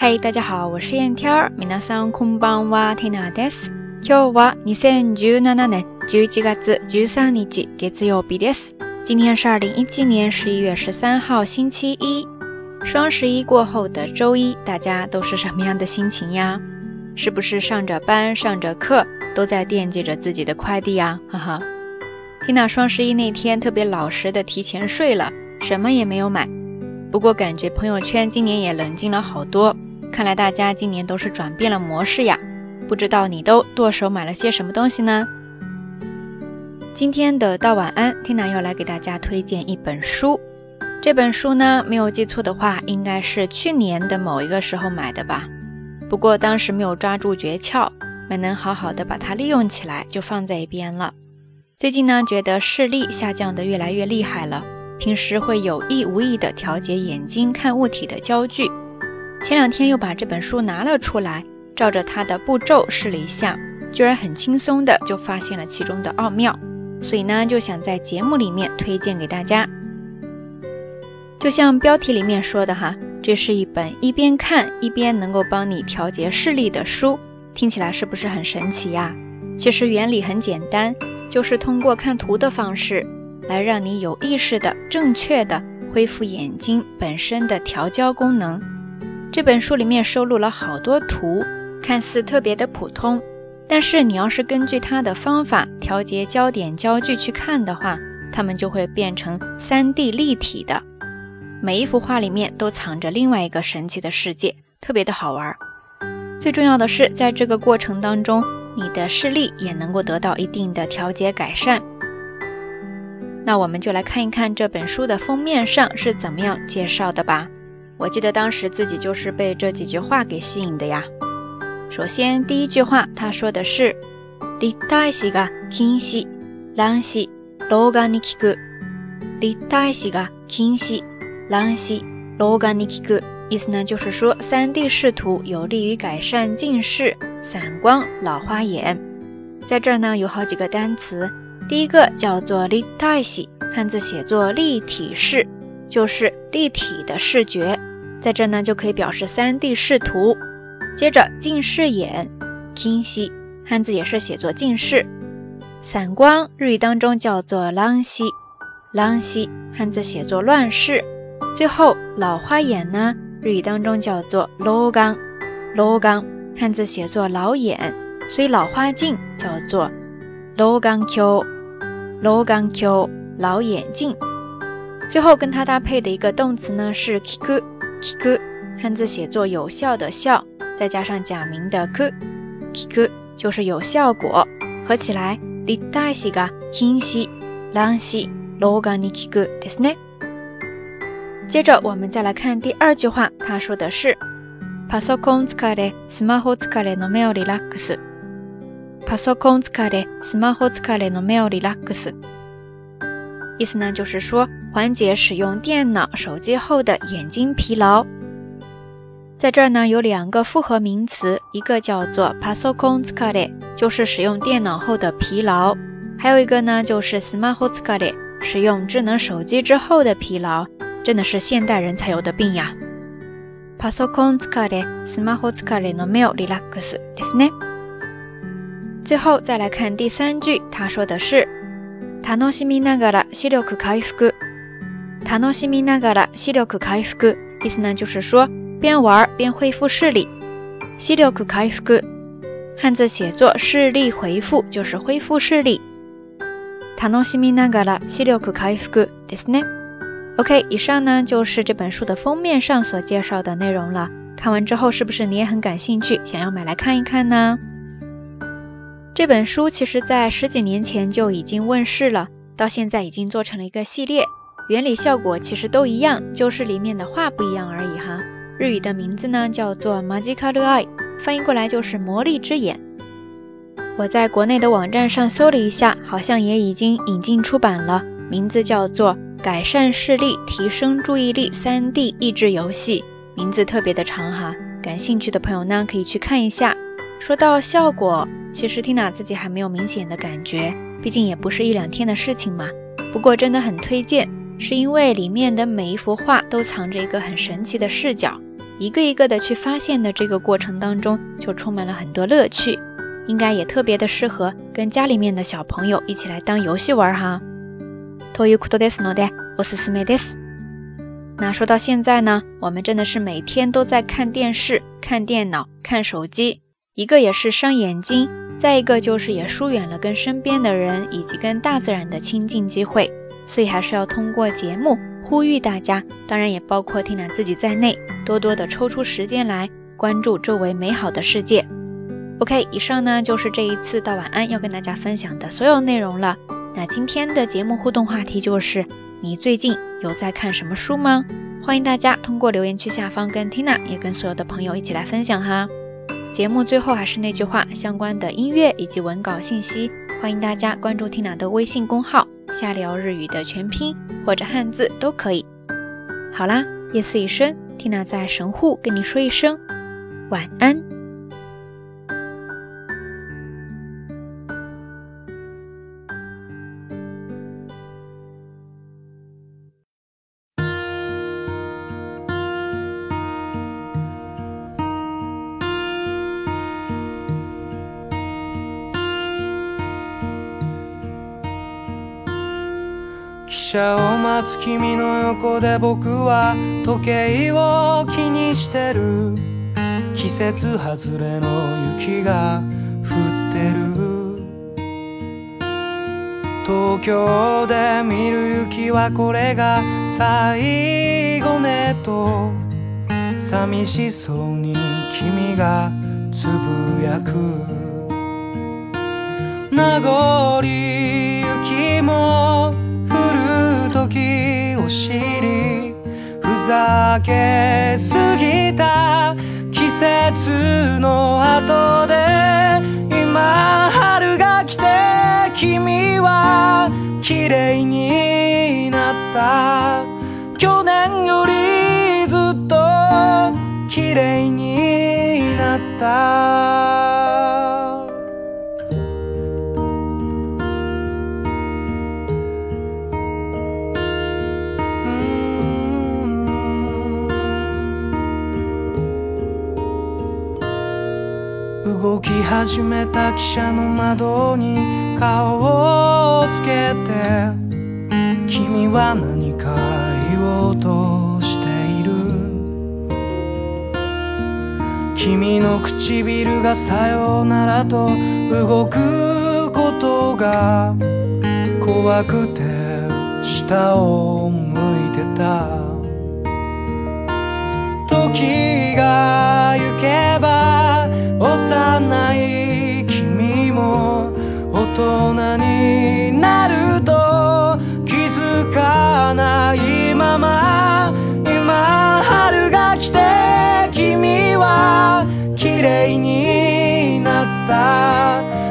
嗨，大家好，我是燕天儿。皆さんこんばんはテ i n a です。今日は二千十七年十一月十三日、月曜日です。今天是二零一七年十一月十三号星期一，双十一过后的周一，大家都是什么样的心情呀？是不是上着班、上着课，都在惦记着自己的快递呀？哈哈。t 娜双十一那天特别老实的提前睡了，什么也没有买。不过感觉朋友圈今年也冷静了好多。看来大家今年都是转变了模式呀，不知道你都剁手买了些什么东西呢？今天的到晚安，Tina 又来给大家推荐一本书。这本书呢，没有记错的话，应该是去年的某一个时候买的吧。不过当时没有抓住诀窍，没能好好的把它利用起来，就放在一边了。最近呢，觉得视力下降的越来越厉害了，平时会有意无意的调节眼睛看物体的焦距。前两天又把这本书拿了出来，照着它的步骤试了一下，居然很轻松的就发现了其中的奥妙。所以呢，就想在节目里面推荐给大家。就像标题里面说的哈，这是一本一边看一边能够帮你调节视力的书，听起来是不是很神奇呀？其实原理很简单，就是通过看图的方式，来让你有意识的、正确的恢复眼睛本身的调焦功能。这本书里面收录了好多图，看似特别的普通，但是你要是根据它的方法调节焦点、焦距去看的话，它们就会变成三 D 立体的。每一幅画里面都藏着另外一个神奇的世界，特别的好玩。最重要的是，在这个过程当中，你的视力也能够得到一定的调节改善。那我们就来看一看这本书的封面上是怎么样介绍的吧。我记得当时自己就是被这几句话给吸引的呀。首先，第一句话他说的是立体視が禁止、乱視、老眼に効く。立体視が禁止、乱視、老眼に効く，意思呢就是说，3D 视图有利于改善近视、散光、老花眼。在这儿呢，有好几个单词，第一个叫做立体視，汉字写作立体视，就是立体的视觉。在这呢，就可以表示三 D 视图。接着，近视眼、清晰，汉字也是写作近视。散光，日语当中叫做ラ西，シ，西汉字写作乱视。最后，老花眼呢，日语当中叫做ロング，ロング，汉字写作老眼，所以老花镜叫做 o ング Q，ロング Q，老眼镜。最后跟它搭配的一个动词呢是 kiku。Kiku，汉字写作有效的效，再加上假名的 ku，Kiku 就是有效果。合起来，立体イが、金西、乱ン老ロに聞 Kiku ですね。接着我们再来看第二句话，他说的是パソコン疲れ、スマホ疲れの目をリラックス。パソコン疲れ、スマホ疲れの目をリラックス。意思呢，就是说缓解使用电脑、手机后的眼睛疲劳。在这儿呢，有两个复合名词，一个叫做 p a s o k o n s k a r e 就是使用电脑后的疲劳；还有一个呢，就是 s m a h t h k o k a r l e 使用智能手机之后的疲劳。真的是现代人才有的病呀 p a s o 疲 konzkarle smahoz k n a r l e no relax，对不对？最后再来看第三句，他说的是。楽しみながら視力回復。楽しみながら視力回復，意思呢就是说边玩边恢复视力。視力回復，汉字写作视力回复，就是恢复视力。楽しみながら視力回復，ですね。OK，以上呢就是这本书的封面上所介绍的内容了。看完之后，是不是你也很感兴趣，想要买来看一看呢？这本书其实在十几年前就已经问世了，到现在已经做成了一个系列，原理、效果其实都一样，就是里面的画不一样而已哈。日语的名字呢叫做 Magic Eye，翻译过来就是魔力之眼。我在国内的网站上搜了一下，好像也已经引进出版了，名字叫做《改善视力、提升注意力 3D 益智游戏》，名字特别的长哈。感兴趣的朋友呢可以去看一下。说到效果，其实 Tina 自己还没有明显的感觉，毕竟也不是一两天的事情嘛。不过真的很推荐，是因为里面的每一幅画都藏着一个很神奇的视角，一个一个的去发现的这个过程当中，就充满了很多乐趣，应该也特别的适合跟家里面的小朋友一起来当游戏玩哈。トヨクドですので、我是スメです。那说到现在呢，我们真的是每天都在看电视、看电脑、看手机。一个也是伤眼睛，再一个就是也疏远了跟身边的人以及跟大自然的亲近机会，所以还是要通过节目呼吁大家，当然也包括 Tina 自己在内，多多的抽出时间来关注周围美好的世界。OK，以上呢就是这一次到晚安要跟大家分享的所有内容了。那今天的节目互动话题就是你最近有在看什么书吗？欢迎大家通过留言区下方跟 Tina 也跟所有的朋友一起来分享哈。节目最后还是那句话，相关的音乐以及文稿信息，欢迎大家关注缇娜的微信公号“下聊日语”的全拼或者汉字都可以。好啦，夜色已深，缇娜在神户跟你说一声晚安。車を待つ君の横で僕は時計を気にしてる季節外れの雪が降ってる東京で見る雪はこれが最後ねと寂しそうに君がつぶやく名残ざけすぎた季節の後で今春が来て君は綺麗になった去年よりずっと綺麗になった始めた汽車の窓に顔をつけて君は何か言おうとしている君の唇がさよならと動くことが怖くて下を向いてた時が綺麗になった